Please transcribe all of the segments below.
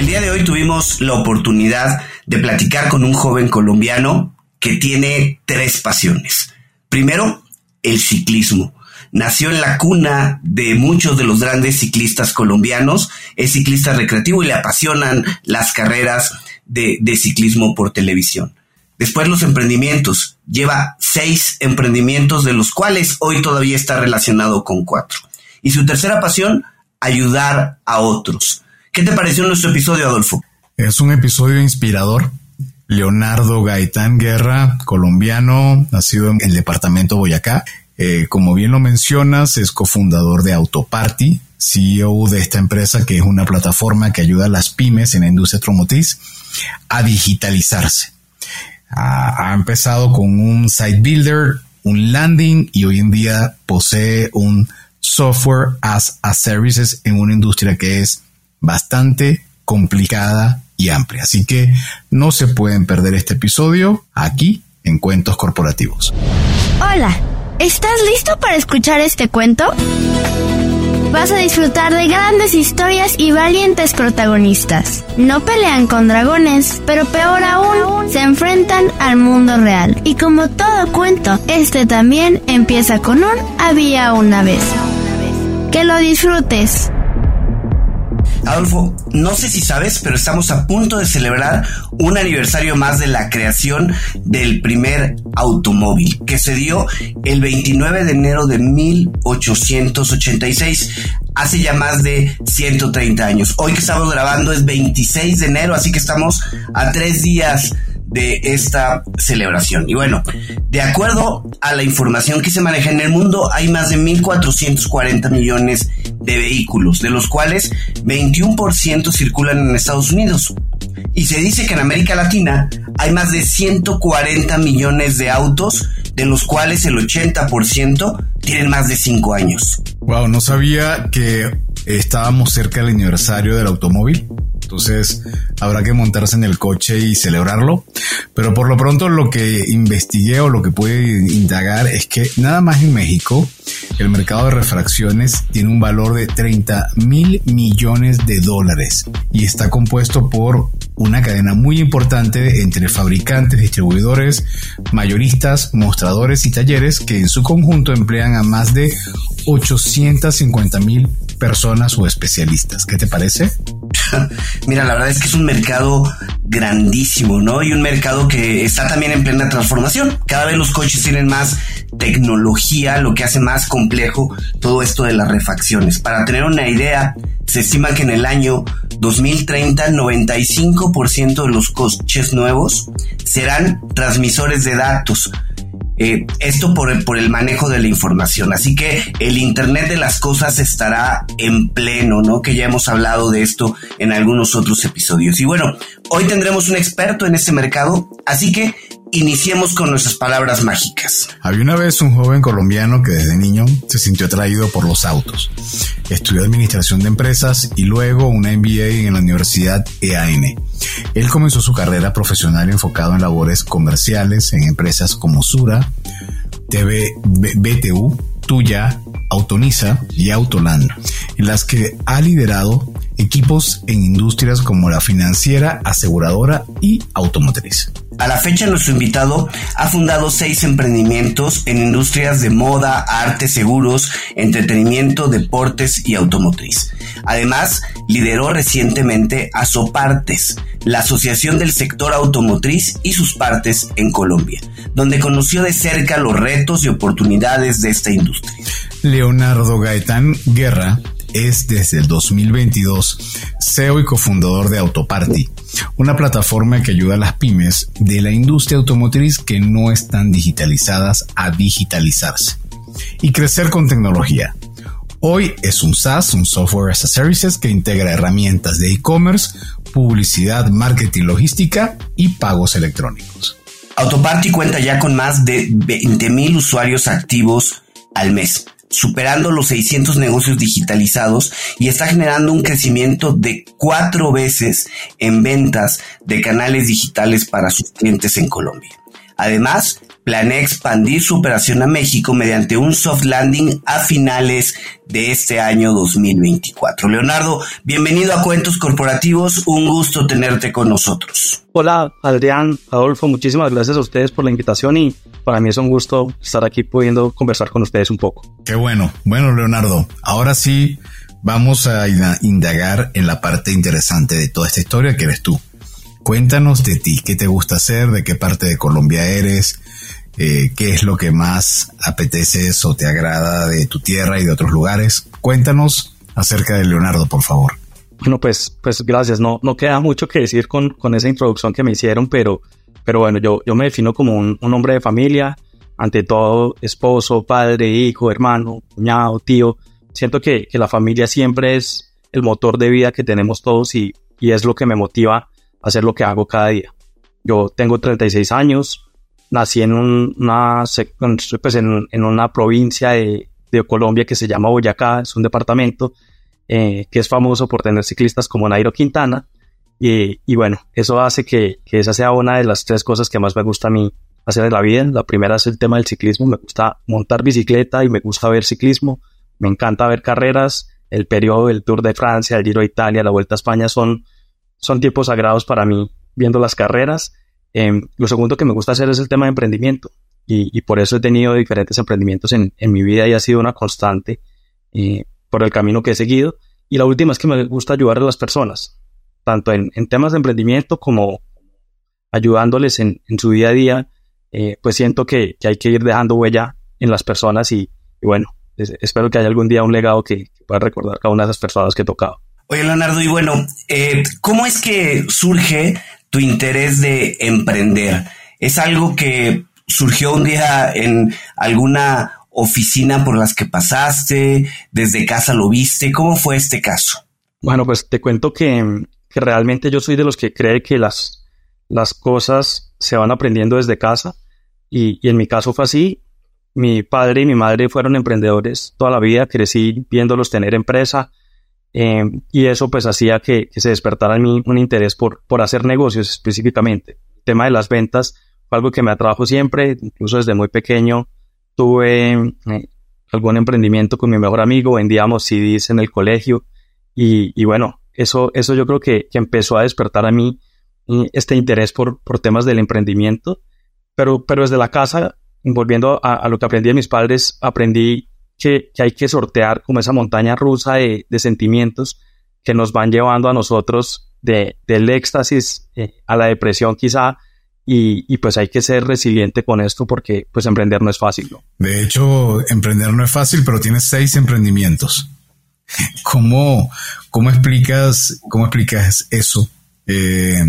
El día de hoy tuvimos la oportunidad de platicar con un joven colombiano que tiene tres pasiones. Primero, el ciclismo. Nació en la cuna de muchos de los grandes ciclistas colombianos, es ciclista recreativo y le apasionan las carreras de, ciclismo por televisión. Después los emprendimientos. Lleva seis emprendimientos de los cuales hoy todavía está relacionado con cuatro. Y su tercera pasión, ayudar a otros. ¿Qué te pareció nuestro episodio, Adolfo? Es un episodio inspirador. Leonardo Gaitán Guerra, colombiano, nacido en el departamento Boyacá. Eh, como bien lo mencionas, es cofundador de Autoparty, CEO de esta empresa que es una plataforma que ayuda a las pymes en la industria automotriz a digitalizarse. Ha, ha empezado con un site builder, un landing y hoy en día posee un software as a services en una industria que es bastante complicada y amplia. Así que no se pueden perder este episodio aquí en Cuentos Corporativos. Hola, ¿estás listo para escuchar este cuento? Vas a disfrutar de grandes historias y valientes protagonistas. No pelean con dragones, pero peor aún, se enfrentan al mundo real. Y como todo cuento, este también empieza con un había una vez. Que lo disfrutes. Adolfo, no sé si sabes, pero estamos a punto de celebrar un aniversario más de la creación del primer automóvil, que se dio el 29 de enero de 1886, hace ya más de 130 años. Hoy que estamos grabando es 26 de enero, así que estamos a tres días de esta celebración. Y bueno, de acuerdo a la información que se maneja en el mundo, hay más de 1.440 millones de vehículos, de los cuales 21% circulan en Estados Unidos. Y se dice que en América Latina hay más de 140 millones de autos, de los cuales el 80% tienen más de 5 años. Wow, no sabía que estábamos cerca del aniversario del automóvil. Entonces habrá que montarse en el coche y celebrarlo. Pero por lo pronto lo que investigué o lo que pude indagar es que nada más en México el mercado de refracciones tiene un valor de 30 mil millones de dólares y está compuesto por una cadena muy importante entre fabricantes, distribuidores, mayoristas, mostradores y talleres que en su conjunto emplean a más de 850 mil personas o especialistas. ¿Qué te parece? Mira, la verdad es que es un mercado grandísimo, ¿no? Y un mercado que está también en plena transformación. Cada vez los coches tienen más tecnología, lo que hace más complejo todo esto de las refacciones. Para tener una idea, se estima que en el año 2030 95% de los coches nuevos serán transmisores de datos eh, esto por el, por el manejo de la información. Así que el Internet de las Cosas estará en pleno, ¿no? Que ya hemos hablado de esto en algunos otros episodios. Y bueno, hoy tendremos un experto en este mercado, así que Iniciemos con nuestras palabras mágicas. Había una vez un joven colombiano que desde niño se sintió atraído por los autos. Estudió administración de empresas y luego una MBA en la Universidad EAN. Él comenzó su carrera profesional enfocado en labores comerciales en empresas como Sura, TV, BTU, Tuya, Autonisa y Autoland, en las que ha liderado equipos en industrias como la financiera, aseguradora y automotriz. A la fecha, nuestro invitado ha fundado seis emprendimientos en industrias de moda, arte, seguros, entretenimiento, deportes y automotriz. Además, lideró recientemente a Sopartes, la Asociación del Sector Automotriz y sus partes en Colombia, donde conoció de cerca los retos y oportunidades de esta industria. Leonardo Gaetán Guerra es desde el 2022 CEO y cofundador de Autoparty, una plataforma que ayuda a las pymes de la industria automotriz que no están digitalizadas a digitalizarse y crecer con tecnología. Hoy es un SaaS, un Software as a Services, que integra herramientas de e-commerce, publicidad, marketing, logística y pagos electrónicos. Autoparty cuenta ya con más de 20.000 usuarios activos al mes superando los 600 negocios digitalizados y está generando un crecimiento de cuatro veces en ventas de canales digitales para sus clientes en Colombia. Además, planea expandir su operación a México mediante un soft landing a finales de este año 2024. Leonardo, bienvenido a Cuentos Corporativos, un gusto tenerte con nosotros. Hola Adrián, Adolfo, muchísimas gracias a ustedes por la invitación y para mí es un gusto estar aquí pudiendo conversar con ustedes un poco. Qué bueno, bueno Leonardo, ahora sí vamos a indagar en la parte interesante de toda esta historia que eres tú. Cuéntanos de ti, qué te gusta hacer, de qué parte de Colombia eres, eh, qué es lo que más apeteces o te agrada de tu tierra y de otros lugares. Cuéntanos acerca de Leonardo, por favor. Bueno, pues, pues gracias. No, no queda mucho que decir con, con esa introducción que me hicieron, pero, pero bueno, yo, yo me defino como un, un hombre de familia, ante todo esposo, padre, hijo, hermano, cuñado, tío. Siento que, que la familia siempre es el motor de vida que tenemos todos y, y es lo que me motiva hacer lo que hago cada día. Yo tengo 36 años, nací en una, pues en, en una provincia de, de, Colombia que se llama Boyacá, es un departamento eh, que es famoso por tener ciclistas como Nairo Quintana. Y, y bueno, eso hace que, que, esa sea una de las tres cosas que más me gusta a mí hacer en la vida. La primera es el tema del ciclismo, me gusta montar bicicleta y me gusta ver ciclismo, me encanta ver carreras, el periodo del Tour de Francia, el Giro de Italia, la Vuelta a España son son tiempos sagrados para mí viendo las carreras. Em, lo segundo que me gusta hacer es el tema de emprendimiento y, por eso he tenido diferentes emprendimientos en, mi vida y ha sido una constante eh, por el camino que he seguido. Y la última es que me gusta ayudar a las personas, tanto en, temas de emprendimiento como ayudándoles en, su día a día. Eh, pues siento que, hay que ir dejando huella en las personas y, bueno, espero que haya algún día un legado que, que pueda recordar cada una de esas personas que he tocado. Oye, Leonardo, y bueno, eh, ¿cómo es que surge tu interés de emprender? ¿Es algo que surgió un día en alguna oficina por las que pasaste? ¿Desde casa lo viste? ¿Cómo fue este caso? Bueno, pues te cuento que, realmente yo soy de los que cree que las, las cosas se van aprendiendo desde casa y, y en mi caso fue así. Mi padre y mi madre fueron emprendedores toda la vida, crecí viéndolos tener empresa, eh, y eso pues hacía que, se despertara en mí un interés por, por hacer negocios específicamente. El tema de las ventas fue algo que me atrajo siempre, incluso desde muy pequeño tuve eh, algún emprendimiento con mi mejor amigo, vendíamos CDs en el colegio y, y bueno, eso, eso yo creo que, que, empezó a despertar a mí eh, este interés por, por temas del emprendimiento, pero, pero desde la casa, volviendo a, a lo que aprendí de mis padres, aprendí que, hay que sortear como esa montaña rusa de, sentimientos que nos van llevando a nosotros de, del éxtasis eh, a la depresión quizá y, pues hay que ser resiliente con esto porque pues emprender no es fácil. ¿no? De hecho, emprender no es fácil, pero tienes seis emprendimientos. ¿Cómo, cómo, explicas, cómo explicas eso? Eh,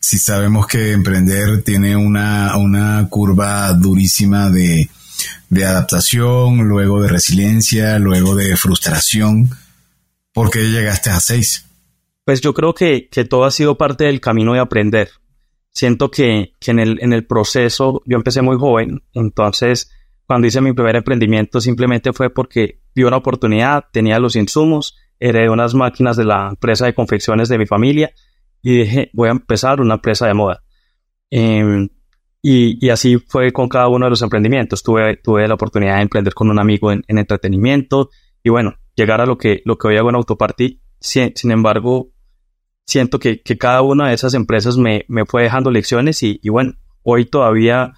si sabemos que emprender tiene una, una curva durísima de, de adaptación, luego de resiliencia, luego de frustración. ¿Por qué llegaste a seis? Pues yo creo que, que todo ha sido parte del camino de aprender. Siento que, que en, el, en el proceso, yo empecé muy joven, entonces cuando hice mi primer emprendimiento simplemente fue porque vi una oportunidad, tenía los insumos, heredé unas máquinas de la empresa de confecciones de mi familia y dije, voy a empezar una empresa de moda. Eh, y, así fue con cada uno de los emprendimientos. Tuve, tuve la oportunidad de emprender con un amigo en, entretenimiento y bueno, llegar a lo que, lo que hoy hago en Autoparty. Sin, embargo, siento que, que, cada una de esas empresas me, me fue dejando lecciones y, y, bueno, hoy todavía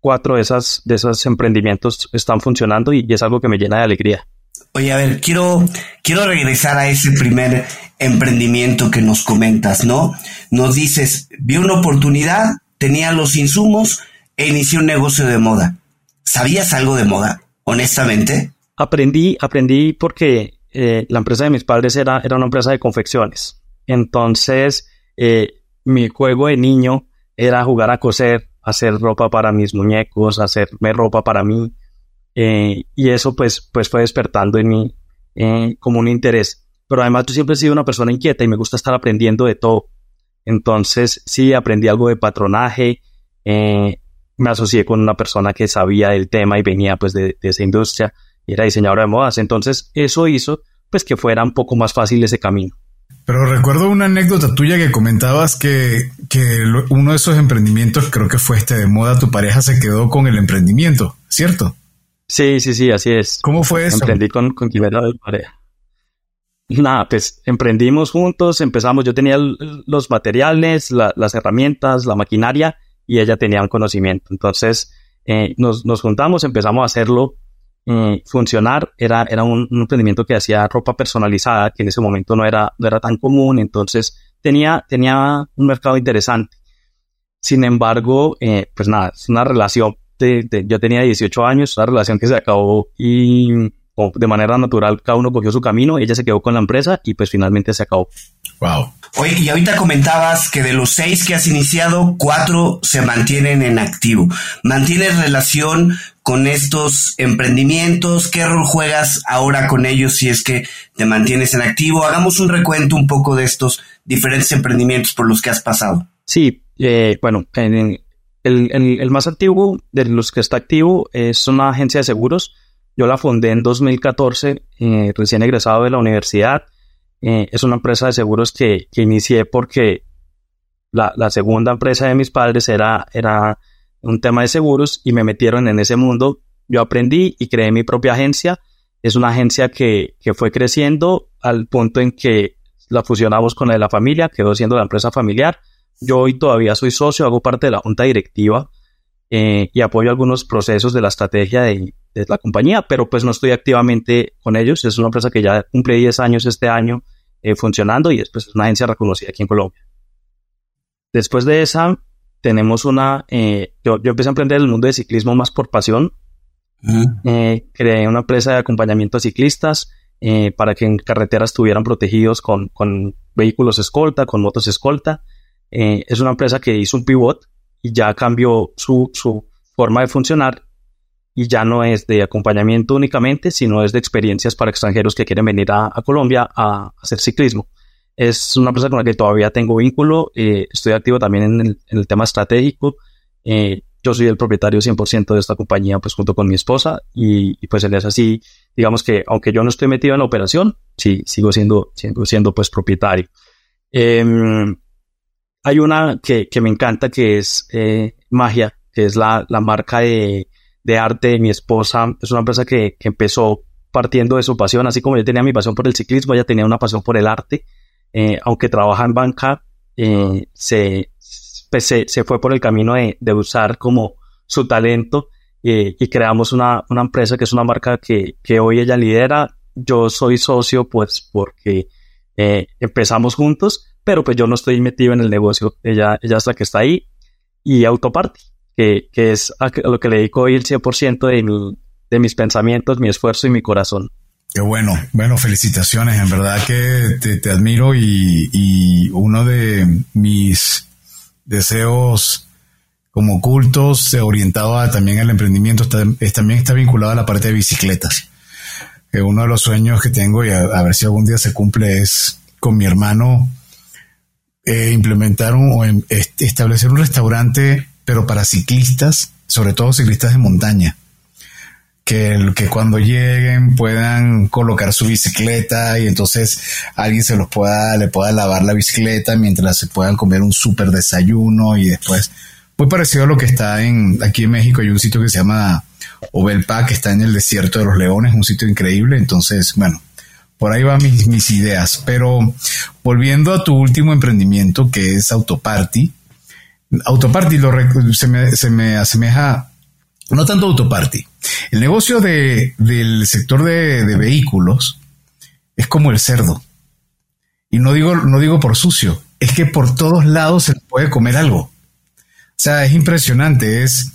cuatro de, esas, de esos emprendimientos están funcionando y, y es algo que me llena de alegría. Oye, a ver, quiero, quiero regresar a ese primer emprendimiento que nos comentas, ¿no? Nos dices, vi una oportunidad, tenía los insumos e inicié un negocio de moda. ¿Sabías algo de moda, honestamente? Aprendí, aprendí porque eh, la empresa de mis padres era, era una empresa de confecciones. Entonces, eh, mi juego de niño era jugar a coser, hacer ropa para mis muñecos, hacerme ropa para mí. Eh, y eso pues, pues fue despertando en mí como un interés. Pero además yo siempre he sido una persona inquieta y me gusta estar aprendiendo de todo. Entonces, sí, aprendí algo de patronaje, eh, me asocié con una persona que sabía del tema y venía pues de, esa industria y era diseñadora de modas. Entonces, eso hizo pues que fuera un poco más fácil ese camino. Pero recuerdo una anécdota tuya que comentabas que, que uno de esos emprendimientos creo que fue este de moda, tu pareja se quedó con el emprendimiento, ¿cierto? Sí, sí, sí, así es. ¿Cómo fue eso? Emprendí con, con Quimera de pareja. Nada, pues emprendimos juntos, empezamos, yo tenía los materiales, las herramientas, la maquinaria y ella tenía un conocimiento. Entonces eh, nos, nos, juntamos, empezamos a hacerlo eh, funcionar. Era, era un, emprendimiento que hacía ropa personalizada, que en ese momento no era, no era tan común, entonces tenía, tenía un mercado interesante. Sin embargo, eh, pues nada, es una relación de, yo tenía 18 años, una relación que se acabó y de manera natural cada uno cogió su camino, ella se quedó con la empresa y pues finalmente se acabó. Wow. Oye, y ahorita comentabas que de los seis que has iniciado, cuatro se mantienen en activo. ¿Mantienes relación con estos emprendimientos? ¿Qué rol juegas ahora con ellos si es que te mantienes en activo? Hagamos un recuento un poco de estos diferentes emprendimientos por los que has pasado. Sí, eh, bueno, el, el, más antiguo de los que está activo es una agencia de seguros yo la fundé en 2014, eh, recién egresado de la universidad. Eh, es una empresa de seguros que, que inicié porque la, la, segunda empresa de mis padres era, era un tema de seguros y me metieron en ese mundo. Yo aprendí y creé mi propia agencia. Es una agencia que, que fue creciendo al punto en que la fusionamos con la de la familia, quedó siendo la empresa familiar. Yo hoy todavía soy socio, hago parte de la junta directiva eh, y apoyo algunos procesos de la estrategia de, de la compañía, pero pues no estoy activamente con ellos. Es una empresa que ya cumple 10 años este año eh, funcionando y después es una agencia reconocida aquí en Colombia. Después de esa, tenemos una, eh, yo, yo, empecé a emprender el mundo de ciclismo más por pasión. Eh, creé una empresa de acompañamiento a ciclistas para que en carretera estuvieran protegidos con, con vehículos escolta, con motos escolta. es una empresa que hizo un pivot y ya cambió su, su forma de funcionar y ya no es de acompañamiento únicamente, sino es de experiencias para extranjeros que quieren venir a, Colombia a, hacer ciclismo. Es una empresa con la que todavía tengo vínculo, eh, estoy activo también en el, tema estratégico. Eh, yo soy el propietario 100% de esta compañía, pues junto con mi esposa, y, pues él es así, digamos que aunque yo no estoy metido en la operación, sí, sigo siendo, sigo siendo pues propietario. Em, hay una que, que, me encanta que es eh, Magia, que es la, la marca de, de arte de mi esposa. Es una empresa que, que, empezó partiendo de su pasión, así como yo tenía mi pasión por el ciclismo, ella tenía una pasión por el arte. Eh, aunque trabaja en banca, eh, se, pues, se, se, fue por el camino de, de usar como su talento eh, y creamos una, una, empresa que es una marca que, que, hoy ella lidera. Yo soy socio pues porque empezamos juntos, pero pues yo no estoy metido en el negocio. Ella, ella es la que está ahí y Autoparty que, que es a, lo que le dedico hoy el 100% de, de mis pensamientos, mi esfuerzo y mi corazón. Qué bueno, bueno, felicitaciones, en verdad que te, te admiro y, y, uno de mis deseos como cultos orientado a, también al emprendimiento está, es, también está vinculado a la parte de bicicletas. Que uno de los sueños que tengo y a, ver si algún día se cumple es con mi hermano eh, implementar un, o establecer un restaurante pero para ciclistas, sobre todo ciclistas de montaña. Que, que cuando lleguen puedan colocar su bicicleta y entonces alguien se los pueda, le pueda lavar la bicicleta mientras se puedan comer un súper desayuno y después, muy parecido a lo que está en, aquí en México hay un sitio que se llama Obelpa, que está en el desierto de los leones, un sitio increíble, entonces, bueno, por ahí van mis, mis ideas, pero volviendo a tu último emprendimiento que es Autoparty, Autoparty lo, se, me, se me asemeja, no tanto Autoparty. El negocio de, del sector de, de, vehículos es como el cerdo. Y no digo, no digo por sucio, es que por todos lados se puede comer algo. O sea, es impresionante. Es,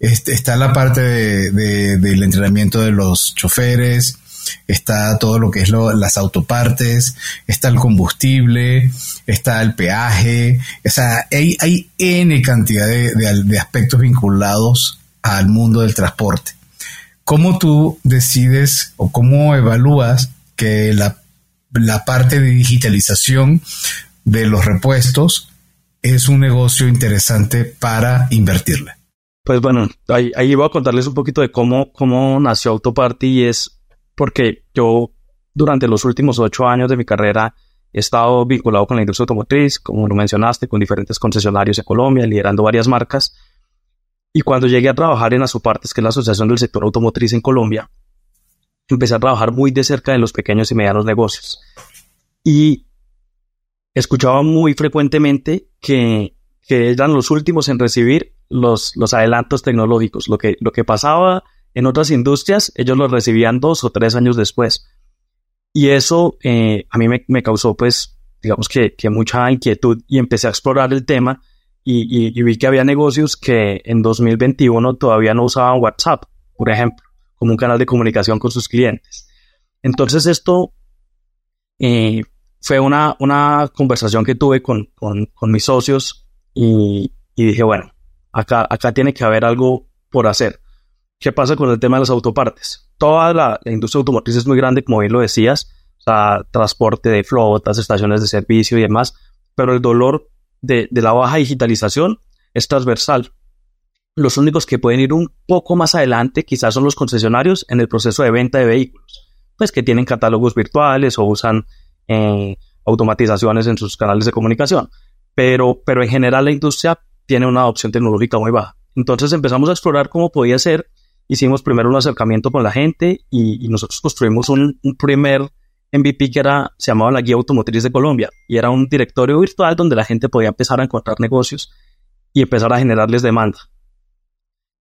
está la parte de, del entrenamiento de los choferes, está todo lo que es las autopartes, está el combustible, está el peaje, o sea, hay, hay N cantidad de, aspectos vinculados al mundo del transporte. ¿Cómo tú decides o cómo evalúas que la, parte de digitalización de los repuestos es un negocio interesante para invertirle? Pues bueno, ahí, ahí, a contarles un poquito de cómo, cómo nació Autoparty y es porque yo durante los últimos ocho años de mi carrera he estado vinculado con la industria automotriz, como lo mencionaste, con diferentes concesionarios en Colombia, liderando varias marcas. Y cuando llegué a trabajar en ASOPARTES, que es la Asociación del Sector Automotriz en Colombia, empecé a trabajar muy de cerca de los pequeños y medianos negocios. Y escuchaba muy frecuentemente que, eran los últimos en recibir los, los adelantos tecnológicos. Lo que pasaba en otras industrias, ellos lo recibían dos o tres años después. Y eso eh, a mí me, causó, pues, digamos que, mucha inquietud y empecé a explorar el tema y, vi que había negocios que en 2021 todavía no usaban WhatsApp, por ejemplo, como un canal de comunicación con sus clientes. Entonces esto eh, fue una, una conversación que tuve con, con, con mis socios y, y, dije, bueno, acá, acá tiene que haber algo por hacer. ¿Qué pasa con el tema de las autopartes? Toda la, industria automotriz es muy grande, como bien lo decías, o sea, transporte de flotas, estaciones de servicio y demás, pero el dolor de, de la baja digitalización es transversal. Los únicos que pueden ir un poco más adelante quizás son los concesionarios en el proceso de venta de vehículos, pues que tienen catálogos virtuales o usan eh, automatizaciones en sus canales de comunicación. Pero, pero en general la industria tiene una adopción tecnológica muy baja. Entonces empezamos a explorar cómo podía ser. Hicimos primero un acercamiento con la gente y, nosotros construimos un, primer MVP que era, se llamaba la Guía Automotriz de Colombia y era un directorio virtual donde la gente podía empezar a encontrar negocios y empezar a generarles demanda.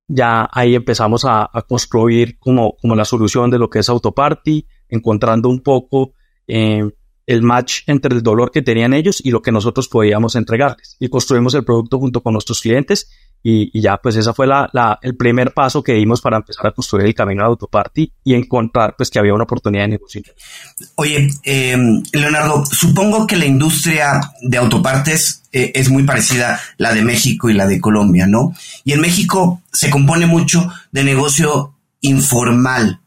Ya ahí empezamos a, a construir como, como la solución de lo que es Autoparty, encontrando un poco eh, el match entre el dolor que tenían ellos y lo que nosotros podíamos entregarles. Y construimos el producto junto con nuestros clientes y, ya pues esa fue la, el primer paso que dimos para empezar a construir el camino de Autoparty y encontrar pues que había una oportunidad de negocio. Oye, eh, Leonardo, supongo que la industria de autopartes eh, es muy parecida la de México y la de Colombia, ¿no? Y en México se compone mucho de negocio informal.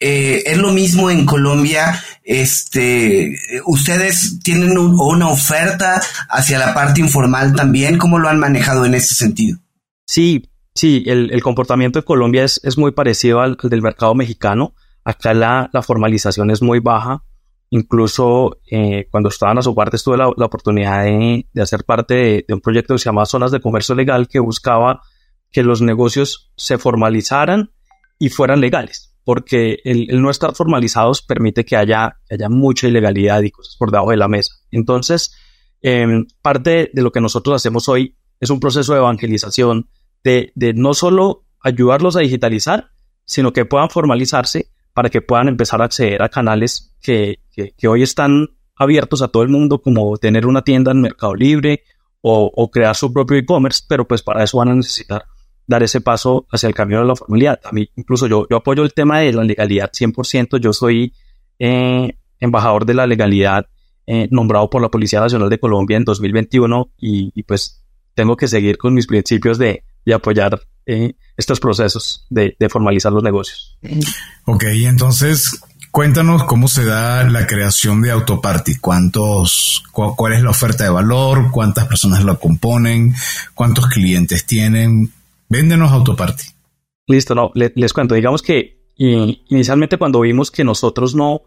Eh, es lo mismo en Colombia. Este, ustedes tienen una oferta hacia la parte informal también. ¿Cómo lo han manejado en ese sentido? Sí, sí, el, comportamiento de Colombia es, muy parecido al, del mercado mexicano. Acá la, formalización es muy baja. Incluso eh, cuando estaba en su parte tuve la, la oportunidad de, hacer parte de, un proyecto que se llama Zonas de Comercio Legal que buscaba que los negocios se formalizaran y fueran legales porque el, no estar formalizados permite que haya, mucha ilegalidad y cosas por debajo de la mesa. Entonces, eh, parte de lo que nosotros hacemos hoy es un proceso de evangelización de, de no solo ayudarlos a digitalizar, sino que puedan formalizarse para que puedan empezar a acceder a canales que, que, hoy están abiertos a todo el mundo, como tener una tienda en Mercado Libre o, o crear su propio e-commerce, pero pues para eso van a necesitar dar ese paso hacia el camino de la formalidad. A mí, incluso yo, yo apoyo el tema de la legalidad 100%. Yo soy eh, embajador de la legalidad eh, nombrado por la Policía Nacional de Colombia en 2021 y, y pues tengo que seguir con mis principios de, de apoyar eh, estos procesos de, de, formalizar los negocios. Ok, entonces cuéntanos cómo se da la creación de Autoparty, cuántos, cu cuál es la oferta de valor, cuántas personas la componen, cuántos clientes tienen, Véndenos Autoparty. Listo, no, les, les cuento. Digamos que inicialmente cuando vimos que nosotros no,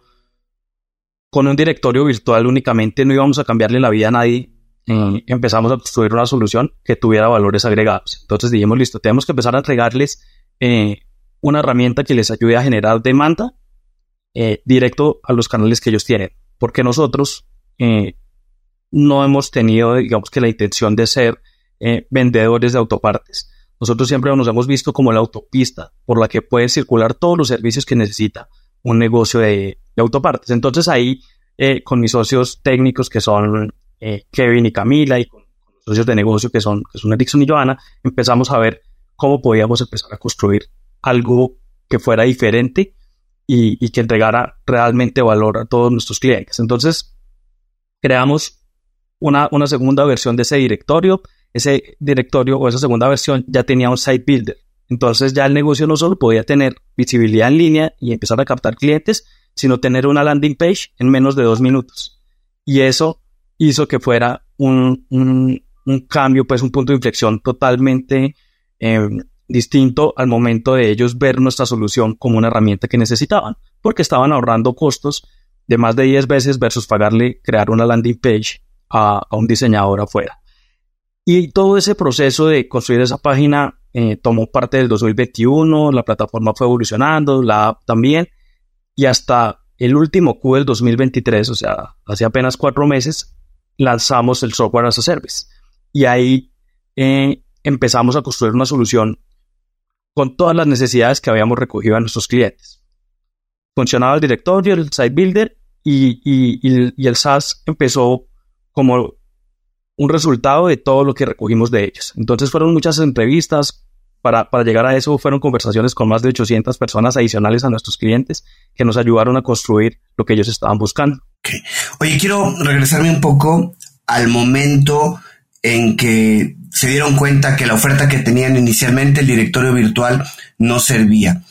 con un directorio virtual únicamente no íbamos a cambiarle la vida a nadie, empezamos a construir una solución que tuviera valores agregados. Entonces dijimos, listo, tenemos que empezar a entregarles eh, una herramienta que les ayude a generar demanda eh, directo a los canales que ellos tienen. Porque nosotros eh, no hemos tenido, digamos que la intención de ser vendedores de autopartes. Nosotros siempre nos hemos visto como la autopista por la que puede circular todos los servicios que necesita un negocio de, autopartes. Entonces ahí, con mis socios técnicos que son eh, Kevin y Camila y con, los socios de negocio que son, que son Erickson y Joana, empezamos a ver cómo podíamos empezar a construir algo que fuera diferente y, y que entregara realmente valor a todos nuestros clientes. Entonces, creamos una, una segunda versión de ese directorio ese directorio o esa segunda versión ya tenía un site builder. Entonces ya el negocio no solo podía tener visibilidad en línea y empezar a captar clientes, sino tener una landing page en menos de dos minutos. Y eso hizo que fuera un, un, un cambio, pues un punto de inflexión totalmente eh, distinto al momento de ellos ver nuestra solución como una herramienta que necesitaban, porque estaban ahorrando costos de más de 10 veces versus pagarle crear una landing page a, un diseñador afuera. Y todo ese proceso de construir esa página eh, tomó parte del 2021, la plataforma fue evolucionando, la app también, y hasta el último Q del 2023, o sea, hace apenas cuatro meses, lanzamos el software as a service. Y ahí eh, empezamos a construir una solución con todas las necesidades que habíamos recogido a nuestros clientes. Funcionaba el directorio, el site builder y, y, el SaaS empezó como un resultado de todo lo que recogimos de ellos. Entonces fueron muchas entrevistas. Para, para llegar a eso fueron conversaciones con más de 800 personas adicionales a nuestros clientes que nos ayudaron a construir lo que ellos estaban buscando. Oye, quiero regresarme un poco al momento en que se dieron cuenta que la oferta que tenían inicialmente el directorio virtual no servía.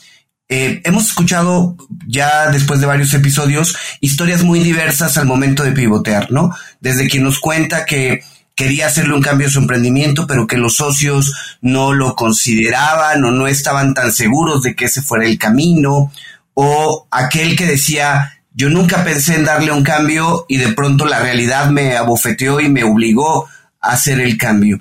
Eh, hemos escuchado ya después de varios episodios historias muy diversas al momento de pivotear, ¿no? Desde quien nos cuenta que quería hacerle un cambio a su emprendimiento, pero que los socios no lo consideraban o no estaban tan seguros de que ese fuera el camino, o aquel que decía, yo nunca pensé en darle un cambio y de pronto la realidad me abofeteó y me obligó a hacer el cambio.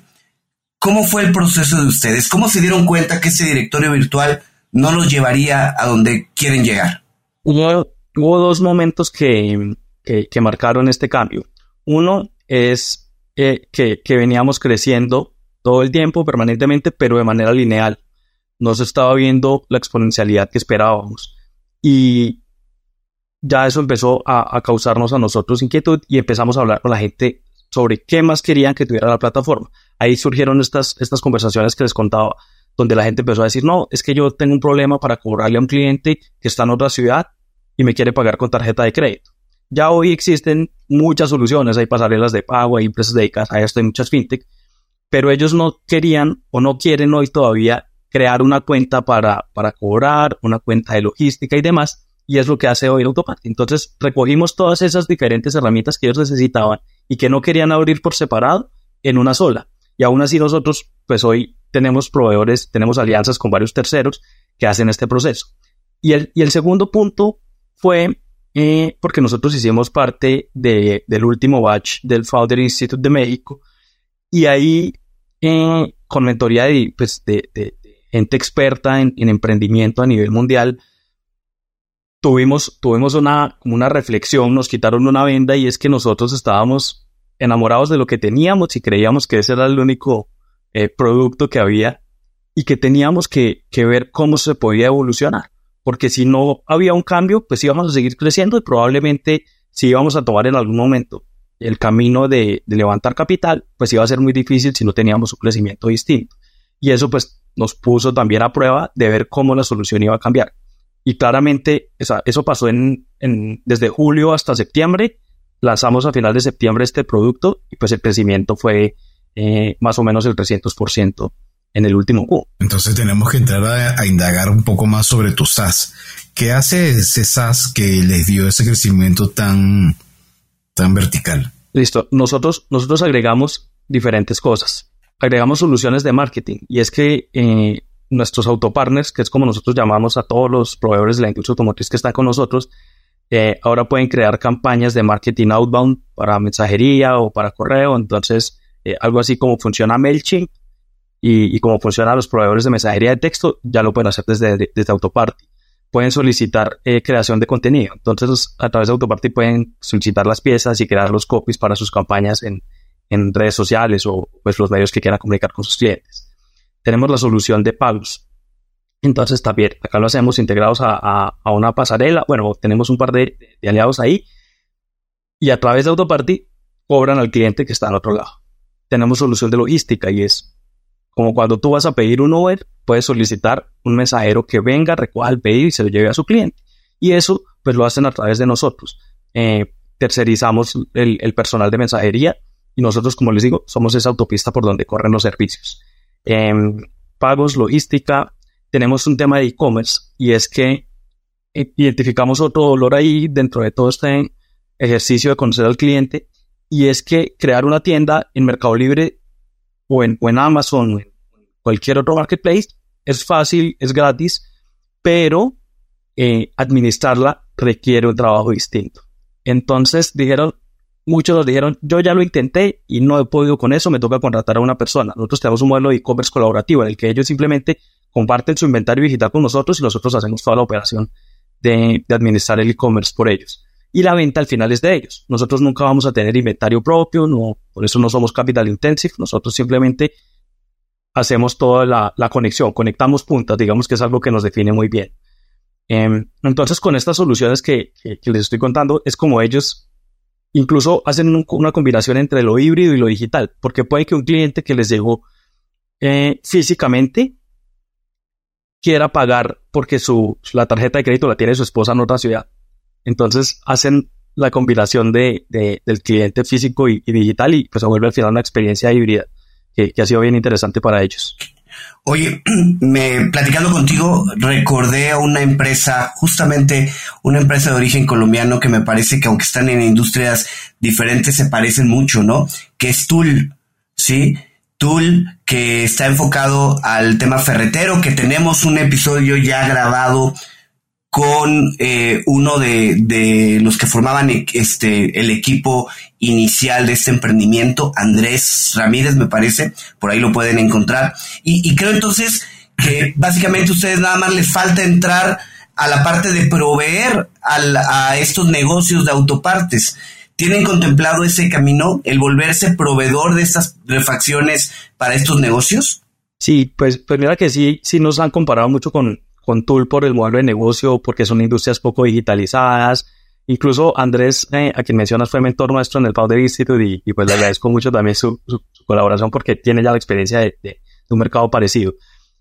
¿Cómo fue el proceso de ustedes? ¿Cómo se dieron cuenta que ese directorio virtual no los llevaría a donde quieren llegar? Hubo, dos momentos que, que, marcaron este cambio. Uno es eh, que, que veníamos creciendo todo el tiempo, permanentemente, pero de manera lineal. No se estaba viendo la exponencialidad que esperábamos. Y ya eso empezó a, causarnos a nosotros inquietud y empezamos a hablar con la gente sobre qué más querían que tuviera la plataforma. Ahí surgieron estas, estas conversaciones que les contaba, donde la gente empezó a decir, no, es que yo tengo un problema para cobrarle a un cliente que está en otra ciudad y me quiere pagar con tarjeta de crédito. Ya hoy existen muchas soluciones, hay pasarelas de pago, hay empresas dedicadas a esto, hay muchas fintech, pero ellos no querían o no quieren hoy todavía crear una cuenta para, para cobrar, una cuenta de logística y demás, y es lo que hace hoy Autoparty. Entonces recogimos todas esas diferentes herramientas que ellos necesitaban y que no querían abrir por separado en una sola. Y aún así nosotros, pues hoy tenemos proveedores, tenemos alianzas con varios terceros que hacen este proceso. Y el, y el segundo punto fue eh, porque nosotros hicimos parte de, del último batch del Founder Institute de México y ahí eh, con mentoría de, pues, de, de, gente experta en, en, emprendimiento a nivel mundial, tuvimos, tuvimos una, una reflexión, nos quitaron una venda y es que nosotros estábamos enamorados de lo que teníamos y creíamos que ese era el único eh, producto que había y que teníamos que, que, ver cómo se podía evolucionar. Porque si no había un cambio, pues íbamos a seguir creciendo y probablemente si íbamos a tomar en algún momento el camino de, de levantar capital, pues iba a ser muy difícil si no teníamos un crecimiento distinto. Y eso pues nos puso también a prueba de ver cómo la solución iba a cambiar. Y claramente eso pasó en, desde julio hasta septiembre. Lanzamos a final de septiembre este producto y pues el crecimiento fue eh, más o menos el 300% en el último Q. Entonces tenemos que entrar a, indagar un poco más sobre tu SaaS. ¿Qué hace ese SaaS que les dio ese crecimiento tan, tan vertical? Listo. Nosotros, nosotros agregamos diferentes cosas. Agregamos soluciones de marketing y es que eh, nuestros autopartners, que es como nosotros llamamos a todos los proveedores de la industria automotriz que están con nosotros, eh, ahora pueden crear campañas de marketing outbound para mensajería o para correo. Entonces, eh, algo así como funciona MailChimp y, y como funcionan los proveedores de mensajería de texto, ya lo pueden hacer desde, desde Autoparty. Pueden solicitar eh, creación de contenido. Entonces, a través de Autoparty pueden solicitar las piezas y crear los copies para sus campañas en, en redes sociales o pues los medios que quieran comunicar con sus clientes tenemos la solución de pagos. Entonces también acá lo hacemos integrados a, una pasarela. Bueno, tenemos un par de, aliados ahí y a través de Autoparty cobran al cliente que está al otro lado. Tenemos solución de logística y es como cuando tú vas a pedir un Uber, puedes solicitar un mensajero que venga, recoja el pedido y se lo lleve a su cliente. Y eso pues lo hacen a través de nosotros. Eh, tercerizamos el, personal de mensajería y nosotros, como les digo, somos esa autopista por donde corren los servicios pagos, logística, tenemos un tema de e-commerce y es que identificamos otro dolor ahí dentro de todo este ejercicio de conocer al cliente y es que crear una tienda en Mercado Libre o en, Amazon o en cualquier otro marketplace es fácil, es gratis, pero eh, administrarla requiere un trabajo distinto. Entonces dijeron, muchos nos dijeron, yo ya lo intenté y no he podido con eso, me toca contratar a una persona. Nosotros tenemos un modelo de e-commerce colaborativo en el que ellos simplemente comparten su inventario digital con nosotros y nosotros hacemos toda la operación de, administrar el e-commerce por ellos. Y la venta al final es de ellos. Nosotros nunca vamos a tener inventario propio, no, por eso no somos capital intensive, nosotros simplemente hacemos toda la, conexión, conectamos puntas, digamos que es algo que nos define muy bien. Em, entonces, con estas soluciones que, les estoy contando, es como ellos incluso hacen una combinación entre lo híbrido y lo digital, porque puede que un cliente que les llegó eh, físicamente quiera pagar porque su, la tarjeta de crédito la tiene su esposa en otra ciudad. Entonces hacen la combinación de, del cliente físico y, digital y pues se vuelve al final una experiencia híbrida que ha sido bien interesante para ellos. Oye, me, platicando contigo, recordé a una empresa, justamente una empresa de origen colombiano que me parece que aunque están en industrias diferentes se parecen mucho, ¿no? Que es Tool, ¿sí? Tool, que está enfocado al tema ferretero, que tenemos un episodio ya grabado con eh, uno de, los que formaban e, este, el equipo inicial de este emprendimiento, Andrés Ramírez, me parece, por ahí lo pueden encontrar. Y, creo entonces que básicamente ustedes nada más les falta entrar a la parte de proveer a estos negocios de autopartes. ¿Tienen contemplado ese camino, el volverse proveedor de estas refacciones para estos negocios? Sí, pues, pues mira que sí, sí nos han comparado mucho con, con Tool por el modelo de negocio, porque son industrias poco digitalizadas. Incluso Andrés, eh, a quien mencionas, fue mentor nuestro en el Powder Institute y, pues le agradezco mucho también su, colaboración porque tiene ya la experiencia de, un mercado parecido.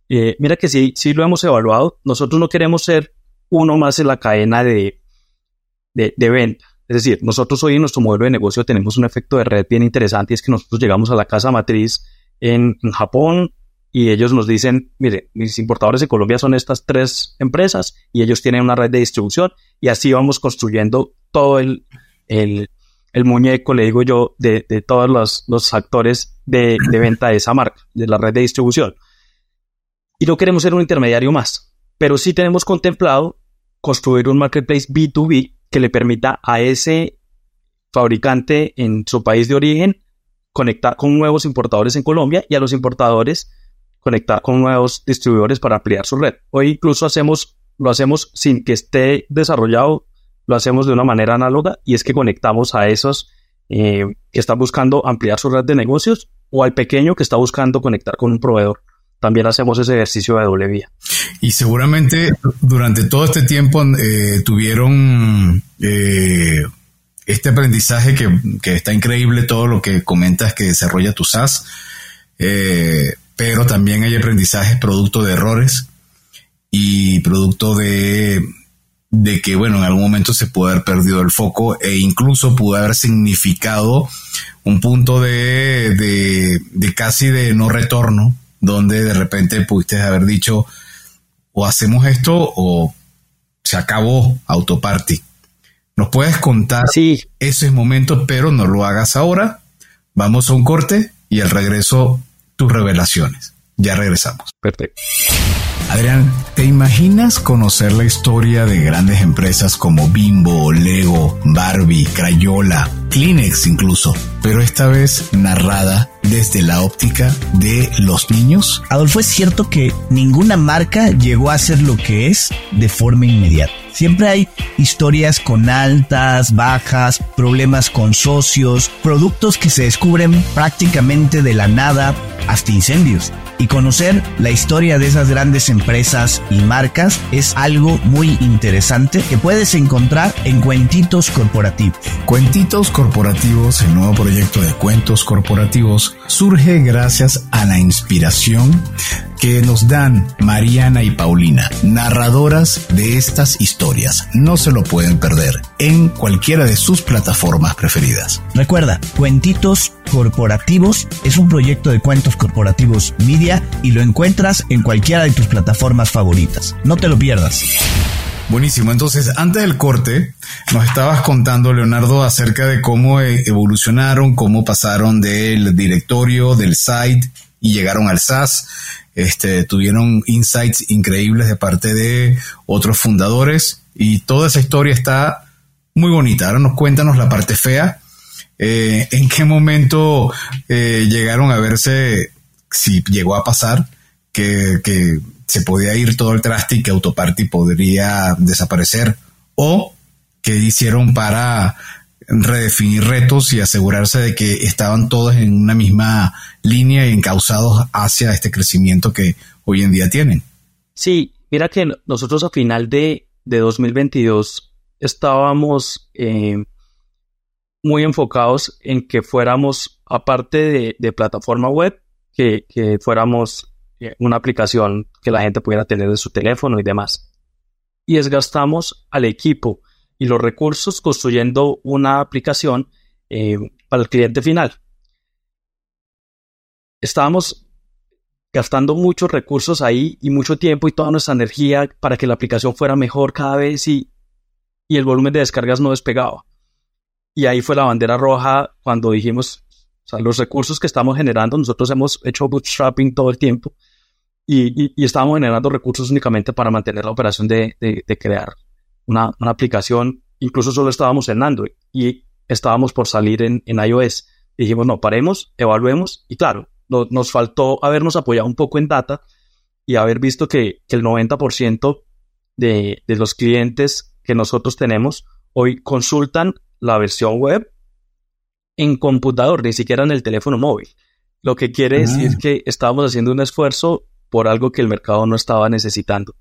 Eh, mira que sí, sí lo hemos evaluado. Nosotros no queremos ser uno más en la cadena de, de, de venta. Es decir, nosotros hoy en nuestro modelo de negocio tenemos un efecto de red bien interesante y es que nosotros llegamos a la casa matriz en, en Japón, y ellos nos dicen, mire, mis importadores de Colombia son estas tres empresas y ellos tienen una red de distribución y así vamos construyendo todo el, el, muñeco, le digo yo, de, todos los, los actores de, de, venta de esa marca, de la red de distribución. Y no queremos ser un intermediario más, pero sí tenemos contemplado construir un marketplace B2B que le permita a ese fabricante en su país de origen conectar con nuevos importadores en Colombia y a los importadores conectar con nuevos distribuidores para ampliar su red. Hoy incluso hacemos, lo hacemos sin que esté desarrollado, lo hacemos de una manera análoga y es que conectamos a esos eh, que están buscando ampliar su red de negocios o al pequeño que está buscando conectar con un proveedor. También hacemos ese ejercicio de doble vía. Y seguramente durante todo este tiempo eh, tuvieron eh, este aprendizaje que, que, está increíble, todo lo que comentas que desarrolla tu SaaS. Eh, pero también hay aprendizajes producto de errores y producto de, de que, bueno, en algún momento se puede haber perdido el foco e incluso pudo haber significado un punto de, de, de casi de no retorno, donde de repente pudiste haber dicho, o hacemos esto o se acabó Autoparty. ¿Nos puedes contar sí. ese momento, pero no lo hagas ahora? Vamos a un corte y al regreso tus revelaciones. Ya regresamos. Perfecto. Adrián, ¿te imaginas conocer la historia de grandes empresas como Bimbo, Lego, Barbie, Crayola, Kleenex incluso, pero esta vez narrada desde la óptica de los niños? Adolfo, es cierto que ninguna marca llegó a ser lo que es de forma inmediata. Siempre hay historias con altas, bajas, problemas con socios, productos que se descubren prácticamente de la nada, hasta incendios. Y conocer la historia de esas grandes empresas y marcas es algo muy interesante que puedes encontrar en Cuentitos Corporativos. Cuentitos Corporativos, el nuevo proyecto de cuentos corporativos, surge gracias a la inspiración que nos dan Mariana y Paulina, narradoras de estas historias. No se lo pueden perder en cualquiera de sus plataformas preferidas. Recuerda, Cuentitos Corporativos es un proyecto de cuentos corporativos media y lo encuentras en cualquiera de tus plataformas favoritas. No te lo pierdas. Buenísimo. Entonces, antes del corte, nos estabas contando, Leonardo, acerca de cómo e-, evolucionaron, cómo pasaron del directorio, del site y llegaron al SaaS. Este, tuvieron insights increíbles de parte de otros fundadores y toda esa historia está muy bonita. Ahora nos cuéntanos la parte fea. Eh, ¿En qué momento eh, llegaron a verse, si llegó a pasar, que, que se podía ir todo el traste y que Autoparty podría desaparecer? ¿O qué hicieron para redefinir retos y asegurarse de que estaban todos en una misma línea y encausados hacia este crecimiento que hoy en día tienen? Sí, mira que nosotros a final de, de 2022 estábamos eh, muy enfocados en que fuéramos, aparte de, plataforma web, que, fuéramos eh, una aplicación que la gente pudiera tener de su teléfono y demás. Y desgastamos al equipo y los recursos construyendo una aplicación eh, para el cliente final. Estábamos gastando muchos recursos ahí y mucho tiempo y toda nuestra energía para que la aplicación fuera mejor cada vez y, y el volumen de descargas no despegaba. Y ahí fue la bandera roja cuando dijimos, o sea, los recursos que estamos generando, nosotros hemos hecho bootstrapping todo el tiempo y, y, estábamos generando recursos únicamente para mantener la operación de, de, crear una, una, aplicación. Incluso solo estábamos en Android y estábamos por salir en, en iOS. dijimos, no, paremos, evaluemos y claro, nos faltó habernos apoyado un poco en data y haber visto que, que el 90% de, de los clientes que nosotros tenemos hoy consultan la versión web en computador, ni siquiera en el teléfono móvil. Lo que quiere decir ah. que estábamos haciendo un esfuerzo por algo que el mercado no estaba necesitando.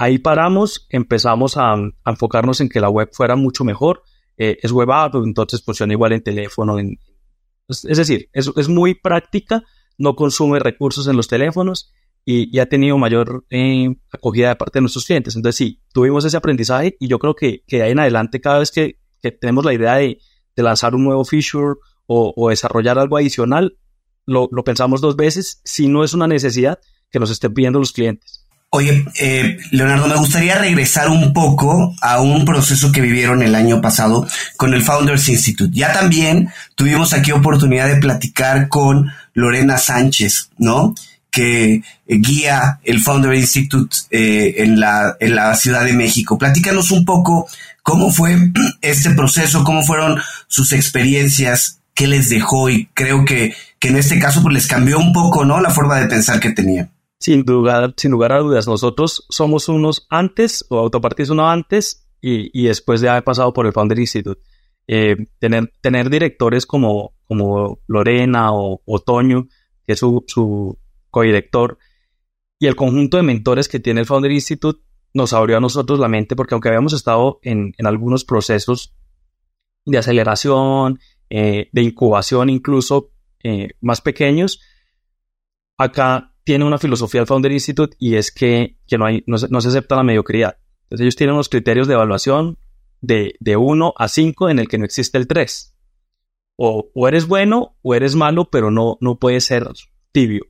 Ahí paramos, empezamos a, enfocarnos en que la web fuera mucho mejor. Eh, es web app, entonces funciona igual en teléfono. es, decir, es, muy práctica, no consume recursos en los teléfonos y, ha tenido mayor eh, acogida de parte de nuestros clientes. Entonces sí, tuvimos ese aprendizaje y yo creo que, que de ahí en adelante cada vez que, tenemos la idea de, lanzar un nuevo feature o, desarrollar algo adicional, lo, pensamos dos veces si no es una necesidad que nos estén pidiendo los clientes. Oye, eh, Leonardo, me gustaría regresar un poco a un proceso que vivieron el año pasado con el Founders Institute. Ya también tuvimos aquí oportunidad de platicar con Lorena Sánchez, ¿no? que guía el Founder Institute eh, en, la, en la Ciudad de México. Platícanos un poco cómo fue este proceso, cómo fueron sus experiencias, qué les dejó y creo que, que en este caso pues les cambió un poco, ¿no? La forma de pensar que tenían. Sin lugar, sin lugar a dudas, nosotros somos unos antes, o Autoparty es uno antes y, y después de haber pasado por el Founder Institute. Eh, tener, tener directores como, como Lorena o, Otoño, que es su, su, co-director, y el conjunto de mentores que tiene el Founder Institute nos abrió a nosotros la mente porque aunque habíamos estado en, algunos procesos de aceleración, eh, de incubación incluso eh, más pequeños, acá tiene una filosofía el Founder Institute y es que, no, hay, no, se, acepta la mediocridad. Entonces ellos tienen unos criterios de evaluación de, de 1 a 5 en el que no existe el 3. O, o, eres bueno o eres malo, pero no, no puede ser tibio.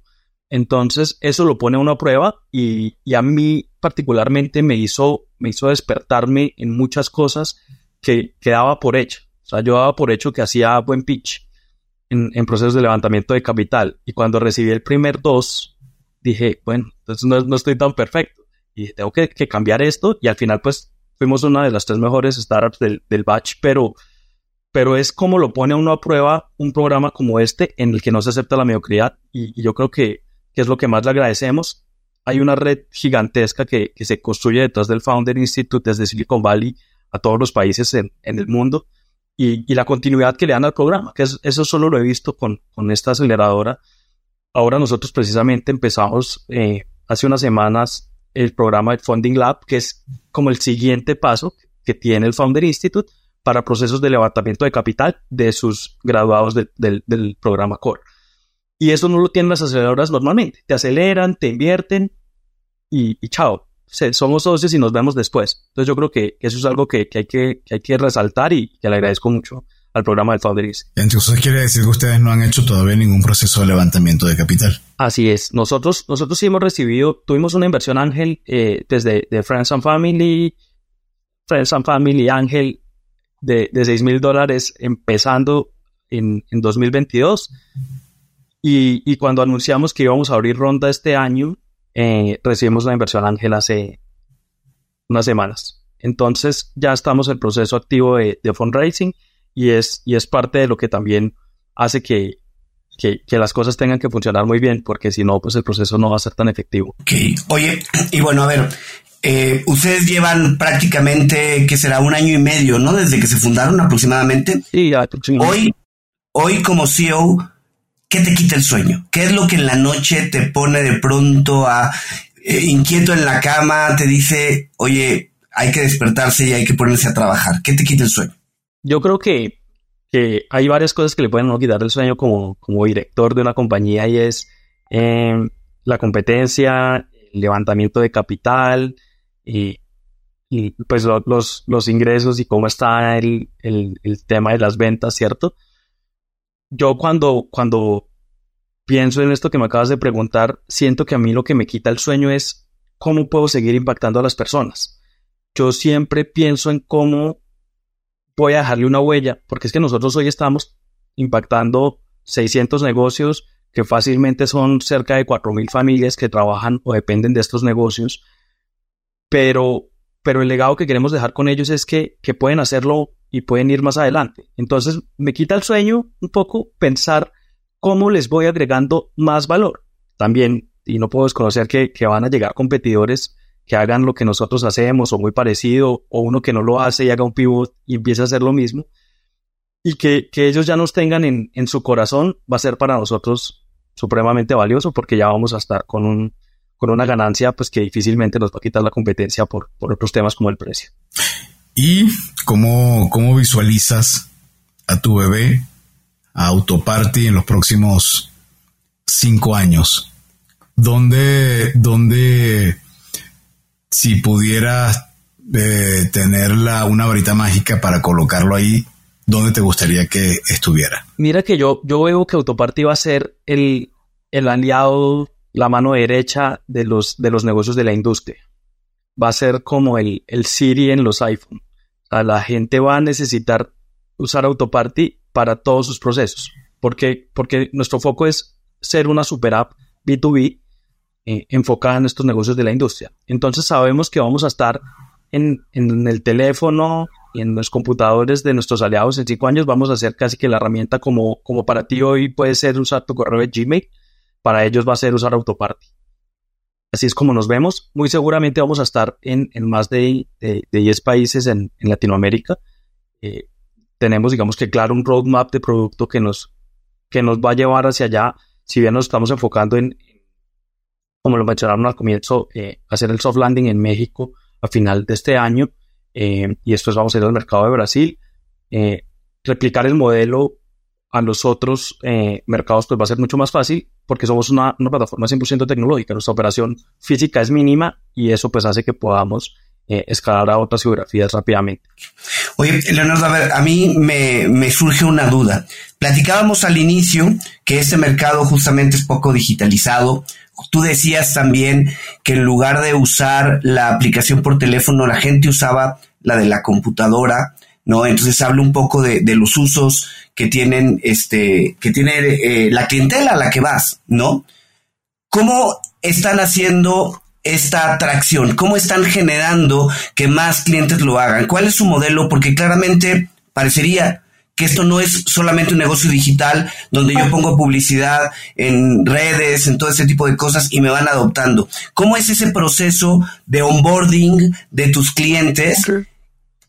Entonces, eso lo pone a una prueba y, a mí particularmente me hizo, me hizo despertarme en muchas cosas que, daba por hecho. O sea, yo daba por hecho que hacía buen pitch en, procesos de levantamiento de capital. Y cuando recibí el primer dos, dije, bueno, entonces no, estoy tan perfecto. Y tengo que, cambiar esto. Y al final, pues, fuimos una de las tres mejores startups del, batch, pero, pero es como lo pone a uno a prueba un programa como este en el que no se acepta la mediocridad. y yo creo que que es lo que más le agradecemos. Hay una red gigantesca que, se construye detrás del Founder Institute desde Silicon Valley a todos los países en, el mundo y, la continuidad que le dan al programa, que eso solo lo he visto con, con esta aceleradora. Ahora nosotros precisamente empezamos eh, hace unas semanas el programa de Funding Lab, que es como el siguiente paso que tiene el Founder Institute para procesos de levantamiento de capital de sus graduados del programa Core. Y eso no lo tienen las aceleradoras normalmente. Te aceleran, te invierten y, chao. somos socios y nos vemos después. Entonces yo creo que, eso es algo que, hay que, hay que resaltar y que le agradezco mucho al programa del Founders. Entonces quiere decir que ustedes no han hecho todavía ningún proceso de levantamiento de capital. Así es. Nosotros, nosotros sí hemos recibido, tuvimos una inversión Ángel eh, desde de Friends and Family, Friends and Family Ángel de, de 6 mil dólares empezando en, en 2022 y, cuando anunciamos que íbamos a abrir ronda este año, eh, recibimos la inversión Ángel hace unas semanas. Entonces ya estamos en el proceso activo de, de fundraising y es, y es parte de lo que también hace que, que, que, las cosas tengan que funcionar muy bien, porque si no, pues el proceso no va a ser tan efectivo. Ok, oye, y bueno, a ver, eh, ustedes llevan prácticamente, que será un año y medio, ¿no? Desde que se fundaron aproximadamente. Sí, Hoy, hoy como CEO, ¿qué te quita el sueño? ¿Qué es lo que en la noche te pone de pronto a eh, inquieto en la cama, te dice, oye, hay que despertarse y hay que ponerse a trabajar? ¿Qué te quita el sueño? Yo creo que que hay varias cosas que le pueden quitar el sueño como, como director de una compañía y es eh, la competencia, el levantamiento de capital y, y pues los, los ingresos y cómo está el, el, el, tema de las ventas, ¿cierto? Yo cuando, cuando pienso en esto que me acabas de preguntar, siento que a mí lo que me quita el sueño es cómo puedo seguir impactando a las personas. Yo siempre pienso en cómo voy a dejarle una huella, porque es que nosotros hoy estamos impactando 600 negocios que fácilmente son cerca de 4.000 familias que trabajan o dependen de estos negocios, pero, pero el legado que queremos dejar con ellos es que, que pueden hacerlo y pueden ir más adelante. Entonces me quita el sueño un poco pensar cómo les voy agregando más valor. También, y no puedo desconocer que, que van a llegar competidores que hagan lo que nosotros hacemos o muy parecido, o uno que no lo hace y haga un pivot y empiece a hacer lo mismo, y que, que ellos ya nos tengan en, en, su corazón, va a ser para nosotros supremamente valioso porque ya vamos a estar con, un, con una ganancia pues que difícilmente nos va a quitar la competencia por, por otros temas como el precio. ¿Y cómo, cómo visualizas a tu bebé, a Autoparty en los próximos cinco años? ¿Dónde, dónde si pudieras eh, tener una varita mágica para colocarlo ahí, ¿dónde te gustaría que estuviera? Mira que yo, yo veo que Autoparty va a ser el, el aliado, la mano derecha de los, de los negocios de la industria. Va a ser como el, el Siri en los iPhone. O la gente va a necesitar usar Autoparty para todos sus procesos. Porque, porque nuestro foco es ser una super app B2B eh, enfocada en estos negocios de la industria. Entonces sabemos que vamos a estar en, en, el teléfono y en los computadores de nuestros aliados en cinco años. Vamos a hacer casi que la herramienta como, como para ti hoy puede ser usar tu correo de Gmail, para ellos va a ser usar Autoparty. Así es como nos vemos. Muy seguramente vamos a estar en, en más de, de, de, 10 países en, en Latinoamérica. Eh, tenemos, digamos que claro, un roadmap de producto que nos, que nos va a llevar hacia allá. Si bien nos estamos enfocando en, como lo mencionaron al comienzo, eh, hacer el soft landing en México a final de este año eh, y después vamos a ir al mercado de Brasil. Eh, replicar el modelo a los otros eh, mercados pues va a ser mucho más fácil porque somos una, una, plataforma 100% tecnológica. Nuestra operación física es mínima y eso pues hace que podamos eh, escalar a otras geografías rápidamente. Oye, Leonardo, a ver, a mí me, me surge una duda. Platicábamos al inicio que este mercado justamente es poco digitalizado, Tú decías también que en lugar de usar la aplicación por teléfono, la gente usaba la de la computadora, ¿no? Entonces habla un poco de, los usos que tienen, este, que tiene eh, la clientela a la que vas, ¿no? ¿Cómo están haciendo esta atracción? ¿Cómo están generando que más clientes lo hagan? ¿Cuál es su modelo? Porque claramente parecería que esto no es solamente un negocio digital donde yo pongo publicidad en redes, en todo ese tipo de cosas y me van adoptando. ¿Cómo es ese proceso de onboarding de tus clientes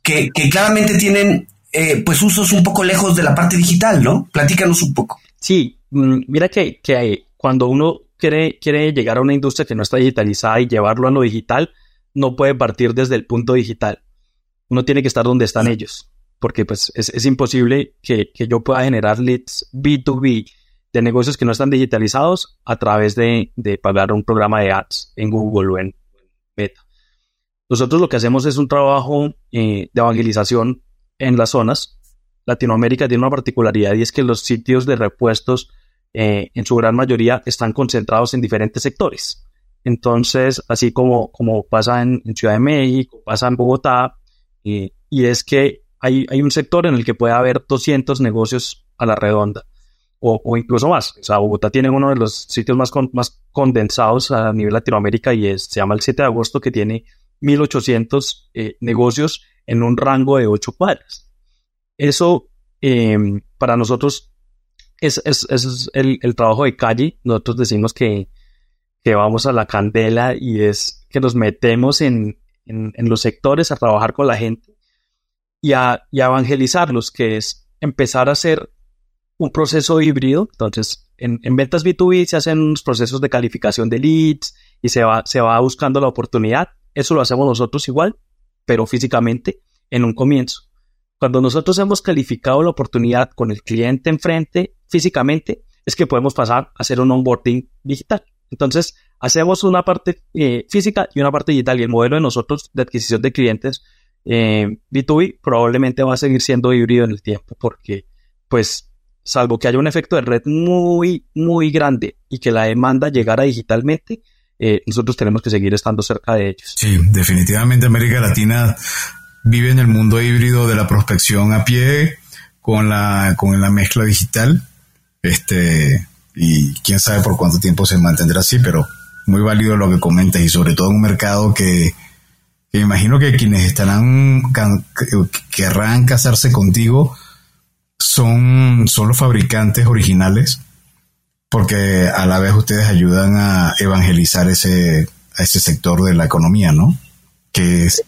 que, que claramente tienen eh, pues usos un poco lejos de la parte digital, ¿no? Platícanos un poco. Sí, mm, mira que, que cuando uno quiere, quiere llegar a una industria que no está digitalizada y llevarlo a lo digital, no puede partir desde el punto digital. Uno tiene que estar donde están ellos porque pues es, es imposible que, que, yo pueda generar leads B2B de negocios que no están digitalizados a través de, de pagar un programa de ads en Google o en Meta. Nosotros lo que hacemos es un trabajo eh, de evangelización en las zonas. Latinoamérica tiene una particularidad y es que los sitios de repuestos eh, en su gran mayoría están concentrados en diferentes sectores. Entonces, así como, como pasa en, Ciudad de México, pasa en Bogotá, eh, y es que hay, un sector en el que puede haber 200 negocios a la redonda o, incluso más. O sea, Bogotá tiene uno de los sitios más, más condensados a nivel Latinoamérica y es, se llama el 7 de agosto que tiene 1.800 eh, negocios en un rango de 8 cuadras. Eso em, para nosotros es, el, trabajo de calle. Nosotros decimos que, vamos a la candela y es que nos metemos en, los sectores a trabajar con la gente y a, y evangelizarlos, que es empezar a hacer un proceso híbrido. Entonces, en, ventas B2B se hacen unos procesos de calificación de leads y se va, se va buscando la oportunidad. Eso lo hacemos nosotros igual, pero físicamente en un comienzo. Cuando nosotros hemos calificado la oportunidad con el cliente enfrente físicamente, es que podemos pasar a hacer un onboarding digital. Entonces, hacemos una parte eh, física y una parte digital y el modelo de nosotros de adquisición de clientes eh, B2B probablemente va a seguir siendo híbrido en el tiempo porque, pues, salvo que haya un efecto de red muy, muy grande y que la demanda llegara digitalmente, eh, nosotros tenemos que seguir estando cerca de ellos. Sí, definitivamente América Latina vive en el mundo híbrido de la prospección a pie con la, con la mezcla digital. Este, y quién sabe por cuánto tiempo se mantendrá así, pero muy válido lo que comentas y sobre todo en un mercado que, que imagino que quienes estarán, querrán casarse contigo son, son los fabricantes originales porque a la vez ustedes ayudan a evangelizar ese, a ese sector de la economía, ¿no? Que es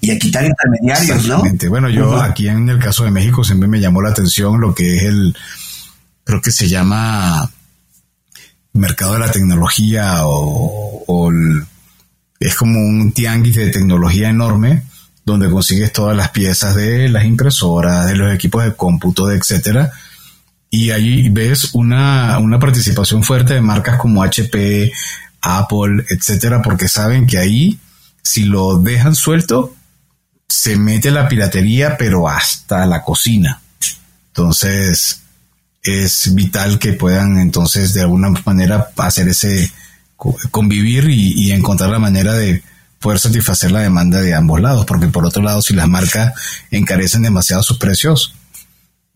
y a quitar intermediarios, ¿no? Bueno, yo aquí en el caso de México siempre me llamó la atención lo que es el, creo que se llama mercado de la tecnología o, es como un tianguis de tecnología enorme donde consigues todas las piezas de las impresoras, de los equipos de cómputo, etcétera. Y ahí ves una, una participación fuerte de marcas como HP, Apple, etcétera, porque saben que ahí si lo dejan suelto, se mete la piratería, pero hasta la cocina. Entonces, es vital que puedan entonces de alguna manera hacer ese convivir y, encontrar la manera de poder satisfacer la demanda de ambos lados, porque por otro lado, si las marcas encarecen demasiado sus precios,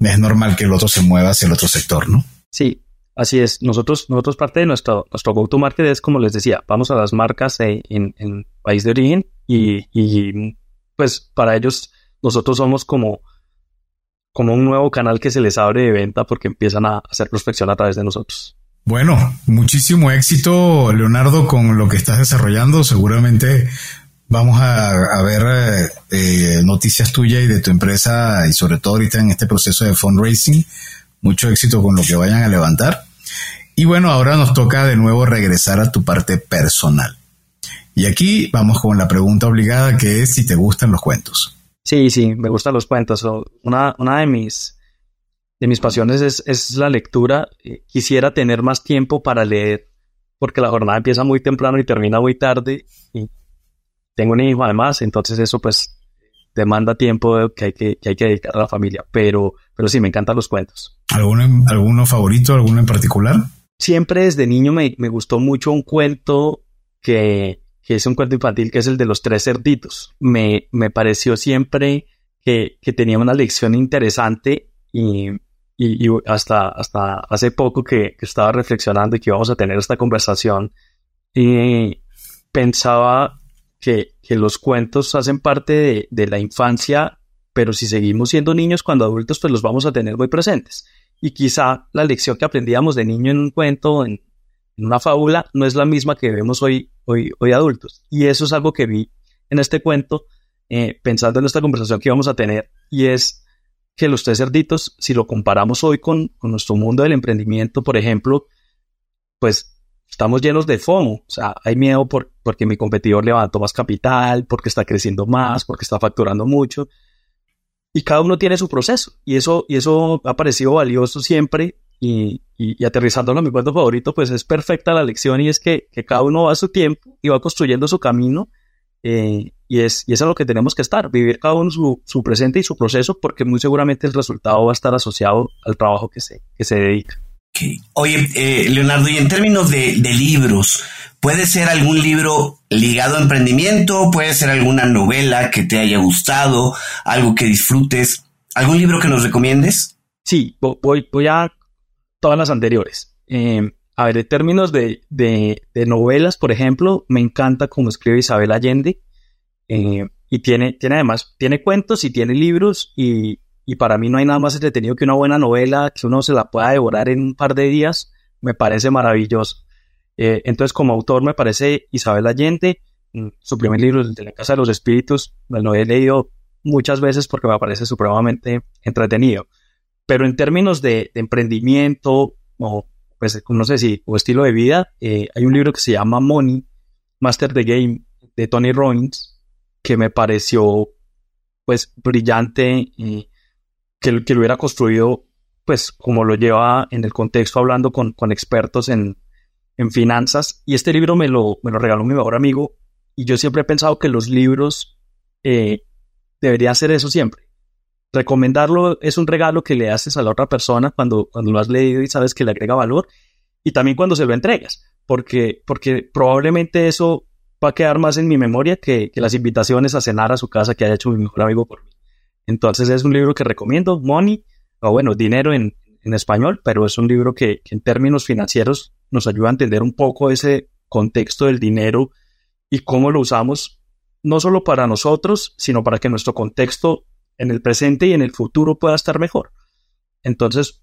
es normal que el otro se mueva hacia el otro sector, ¿no? Sí, Así es, nosotros, nosotros parte de nuestro, nuestro go-to-market es, como les decía, vamos a las marcas en, en país de origen y, y, pues para ellos nosotros somos como, como un nuevo canal que se les abre de venta porque empiezan a hacer prospección a través de nosotros. Bueno, muchísimo éxito, Leonardo, con lo que estás desarrollando. Seguramente vamos a, ver eh, eh, noticias tuyas y de tu empresa y sobre todo ahorita en este proceso de fundraising. Mucho éxito con lo que vayan a levantar. Y bueno, ahora nos toca de nuevo regresar a tu parte personal. Y aquí vamos con la pregunta obligada que es si te gustan los cuentos. Sí, sí, me gustan los cuentos. Una, una de mis de mis pasiones es, la lectura. Eh, quisiera tener más tiempo para leer porque la jornada empieza muy temprano y termina muy tarde. Y tengo un hijo además, entonces eso pues demanda tiempo que hay que, que hay que dedicar a la familia. Pero, pero sí, me encantan los cuentos. ¿Alguno, ¿Alguno favorito, alguno en particular? siempre desde niño me, gustó mucho un cuento que, es un cuento infantil, que es el de los tres cerditos. Me, me pareció siempre que, tenía una lección interesante y, hasta, hasta hace poco que, estaba reflexionando y que íbamos a tener esta conversación, y pensaba que, los cuentos hacen parte de, de la infancia, pero si seguimos siendo niños cuando adultos, pues los vamos a tener muy presentes y quizá la lección que aprendíamos de niño en un cuento, en, una fábula, no es la misma que vemos hoy, hoy, hoy adultos. Y eso es algo que vi en este cuento, eh, pensando en esta conversación que íbamos a tener, y es que los tres cerditos, si lo comparamos hoy con, nuestro mundo del emprendimiento, por ejemplo, pues estamos llenos de FOMO. O sea, hay miedo por, porque mi competidor levantó más capital, porque está creciendo más, porque está facturando mucho. Y cada uno tiene su proceso. Y eso, y eso ha parecido valioso siempre. Y, y, aterrizándolo a mi cuento favorito, pues es perfecta la lección y es que, cada uno va a su tiempo y va construyendo su camino eh, y, es, y es a lo que tenemos que estar, vivir cada uno su, su, presente y su proceso porque muy seguramente el resultado va a estar asociado al trabajo que se, que se dedica. Oye, eh, Leonardo, y en términos de, libros, ¿puede ser algún libro ligado a emprendimiento? ¿Puede ser alguna novela que te haya gustado? ¿Algo que disfrutes? ¿Algún libro que nos recomiendes? Sí, voy, voy a todas las anteriores. Eh, a ver, en términos de, novelas, por ejemplo, me encanta cómo escribe Isabel Allende. Eh, y tiene, tiene además, tiene cuentos y tiene libros y, y para mí no hay nada más entretenido que una buena novela que uno se la pueda devorar en un par de días. Me parece maravilloso. Eh, entonces, como autor, me parece Isabel Allende. Mm, su primer libro, de la Casa de los Espíritus, lo he leído muchas veces porque me parece supremamente entretenido. Pero en términos de, emprendimiento o, pues, no sé si, o estilo de vida, eh, hay un libro que se llama Money, Master the Game, de Tony Robbins, que me pareció, pues, brillante y que, que lo hubiera construido, pues, como lo lleva en el contexto hablando con, con expertos en, en finanzas. Y este libro me lo, me lo regaló mi mejor amigo. Y yo siempre he pensado que los libros eh, deberían ser eso siempre. Recomendarlo es un regalo que le haces a la otra persona cuando, cuando lo has leído y sabes que le agrega valor. Y también cuando se lo entregas. Porque, porque probablemente eso va a quedar más en mi memoria que, que las invitaciones a cenar a su casa que haya hecho mi mejor amigo por mí. Entonces es un libro que recomiendo, Money, o bueno, dinero en, en español, pero es un libro que, en términos financieros nos ayuda a entender un poco ese contexto del dinero y cómo lo usamos, no solo para nosotros, sino para que nuestro contexto en el presente y en el futuro pueda estar mejor. Entonces,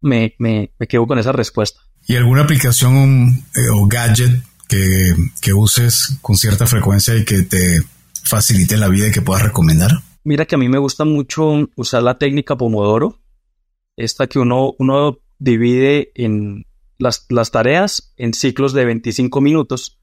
me, me, quedo con esa respuesta. ¿Y alguna aplicación eh, o gadget que, uses con cierta frecuencia y que te facilite la vida y que puedas recomendar? Mira que a mí me gusta mucho usar la técnica Pomodoro esta que uno, uno divide en las, las, tareas en ciclos de 25 minutos.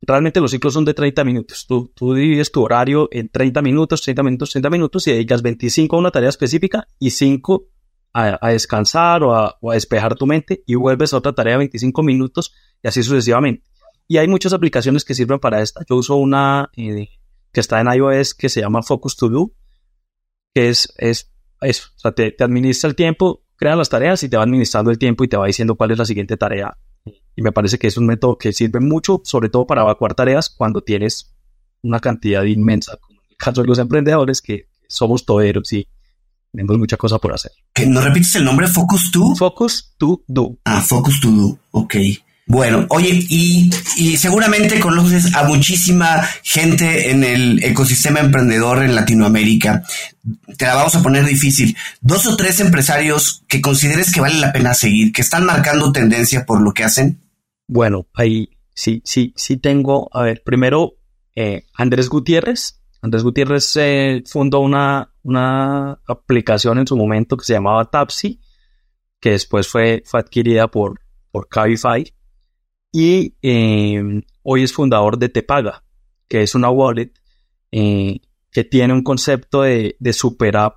Realmente los ciclos son de 30 minutos. Tú, tú divides tu horario en 30 minutos, 30 minutos, 30 minutos y dedicas 25 a una tarea específica y 5 a, descansar o a, despejar tu mente y vuelves a otra tarea de 25 minutos y así sucesivamente. Y hay muchas aplicaciones que sirven para esta. Yo uso una eh, que está en iOS que se llama Focus To Do, que es, es eso, o sea, te, administra el tiempo, crea las tareas y te va administrando el tiempo y te va diciendo cuál es la siguiente tarea. Y me parece que es un método que sirve mucho, sobre todo para evacuar tareas cuando tienes una cantidad inmensa, como en el caso de los emprendedores, que somos toderos y tenemos mucha cosa por hacer. ¿No repites el nombre? ¿Focus To? Focus To Do. Ah, Focus To Do, ok. Bueno, oye, y, seguramente conoces a muchísima gente en el ecosistema emprendedor en Latinoamérica. Te la vamos a poner difícil. Dos o tres empresarios que consideres que vale la pena seguir, que están marcando tendencia por lo que hacen. Bueno, ahí sí, sí, sí tengo. A ver, primero, eh, Andrés Gutiérrez. Andrés Gutiérrez eh, fundó una, una aplicación en su momento que se llamaba Tapsi, que después fue, fue adquirida por, por Cabify y em, hoy es fundador de Tepaga, que es una wallet eh, que tiene un concepto de, super app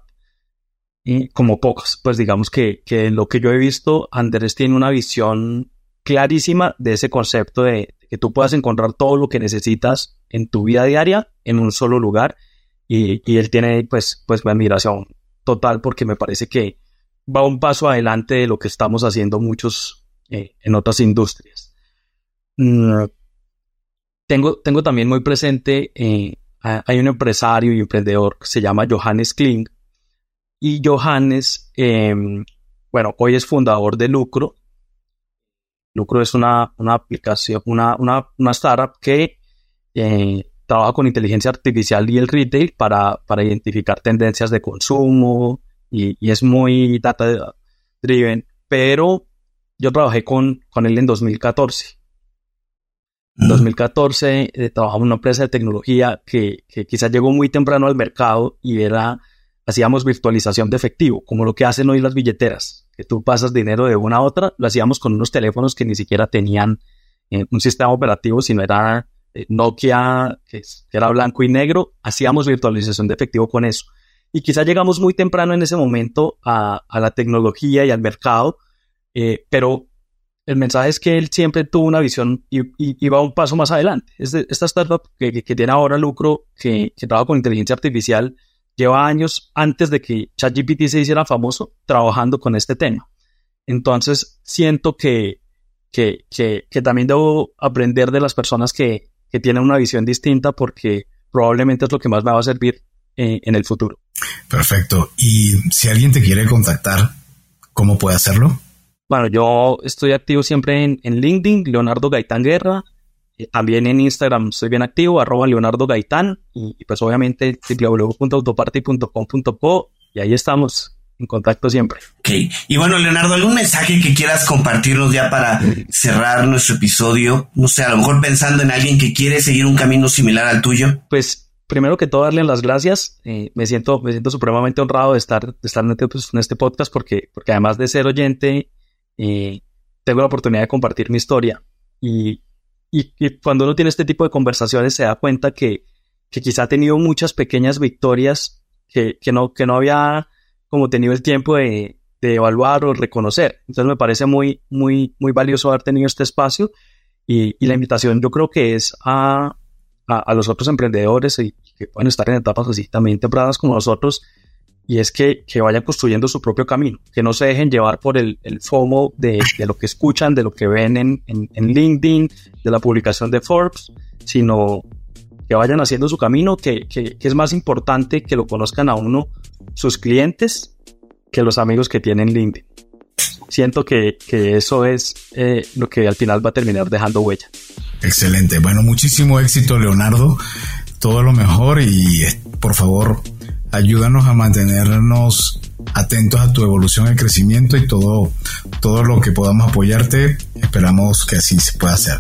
eh, como pocos. Pues digamos que, que lo que yo he visto, Andrés tiene una visión clarísima de ese concepto de que tú puedas encontrar todo lo que necesitas en tu vida diaria en un solo lugar y, él tiene pues, pues mi admiración total porque me parece que va un paso adelante de lo que estamos haciendo muchos eh, en otras industrias. Mm, tengo, tengo también muy presente, eh, hay un empresario y emprendedor que se llama Johannes Kling. Y Johannes, em, bueno, hoy es fundador de Lucro. Lucro es una, una aplicación, una, una, una startup que eh, trabaja con inteligencia artificial y el retail para, para identificar tendencias de consumo y, y, es muy data driven. Pero yo trabajé con, con él en 2014 en 2014 eh, trabajamos en una empresa de tecnología que, que quizás llegó muy temprano al mercado y era, hacíamos virtualización de efectivo, como lo que hacen hoy las billeteras, que tú pasas dinero de una a otra, lo hacíamos con unos teléfonos que ni siquiera tenían eh, un sistema operativo, sino era eh, Nokia, que, era blanco y negro, hacíamos virtualización de efectivo con eso. Y quizás llegamos muy temprano en ese momento a, a la tecnología y al mercado, pero el mensaje es que él siempre tuvo una visión y, va un paso más adelante. esta startup que, tiene ahora lucro, que, trabaja con inteligencia artificial, lleva años antes de que ChatGPT se hiciera famoso trabajando con este tema. Entonces, siento que, que, también debo aprender de las personas que, tienen una visión distinta porque probablemente es lo que más me va a servir eh, en el futuro. Perfecto. Y si alguien te quiere contactar, ¿cómo puede hacerlo? Bueno, yo estoy activo siempre en, LinkedIn, Leonardo Gaitán Guerra. Eh, también en Instagram estoy bien activo, arroba Leonardo Gaitán y, pues obviamente www.autoparty.com.co y ahí estamos en contacto siempre. Ok, y bueno Leonardo, ¿algún mensaje que quieras compartirnos ya para cerrar nuestro episodio? No sé, a lo mejor pensando en alguien que quiere seguir un camino similar al tuyo. Pues primero que todo darle las gracias. Eh, me siento me siento supremamente honrado de estar de estar en este, pues, este podcast porque porque además de ser oyente eh, tengo la oportunidad de compartir mi historia y, y, cuando uno tiene este tipo de conversaciones se da cuenta que que quizá ha tenido muchas pequeñas victorias que, que no que no había como tenido el tiempo de, de evaluar o reconocer. Entonces me parece muy, muy, muy valioso haber tenido este espacio y, y la invitación yo creo que es a, a, los otros emprendedores y, que pueden estar en etapas así también tempranas como nosotros y es que, que vayan construyendo su propio camino, que no se dejen llevar por el, el FOMO de, de, lo que escuchan, de lo que ven en, en, LinkedIn, de la publicación de Forbes, sino que vayan haciendo su camino, que, que, es más importante que lo conozcan a uno sus clientes que los amigos que tienen LinkedIn. Siento que, que eso es eh, lo que al final va a terminar dejando huella. Excelente. Bueno, muchísimo éxito, Leonardo. Todo lo mejor y por favor, ayúdanos a mantenernos atentos a tu evolución y crecimiento y todo, todo lo que podamos apoyarte. Esperamos que así se pueda hacer.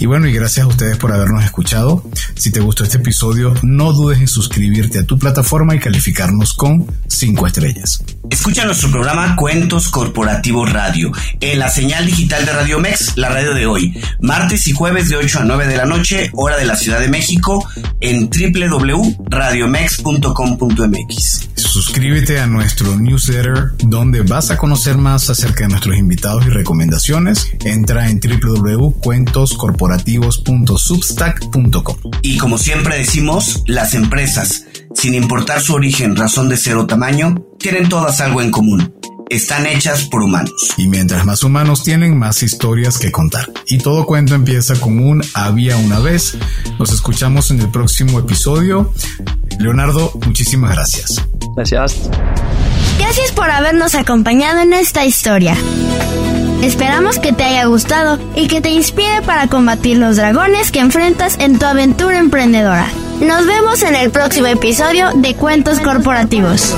Y bueno, y gracias a ustedes por habernos escuchado. Si te gustó este episodio, no dudes en suscribirte a tu plataforma y calificarnos con 5 estrellas. Escucha nuestro programa Cuentos Corporativos Radio en la señal digital de Radio Mex, la radio de hoy, martes y jueves de 8 a 9 de la noche, hora de la Ciudad de México, en www.radiomex.com.mx. Suscríbete a nuestro newsletter donde vas a conocer más acerca de nuestros invitados y recomendaciones. Entra en www.cuentoscorporativos corporativos.substack.com. Y como siempre decimos, las empresas, sin importar su origen, razón de ser o tamaño, tienen todas algo en común. Están hechas por humanos. Y mientras más humanos tienen, más historias que contar. Y todo cuento empieza con un había una vez. Nos escuchamos en el próximo episodio. Leonardo, muchísimas gracias. Gracias. Gracias por habernos acompañado en esta historia. Esperamos que te haya gustado y que te inspire para combatir los dragones que enfrentas en tu aventura emprendedora. Nos vemos en el próximo episodio de Cuentos Corporativos.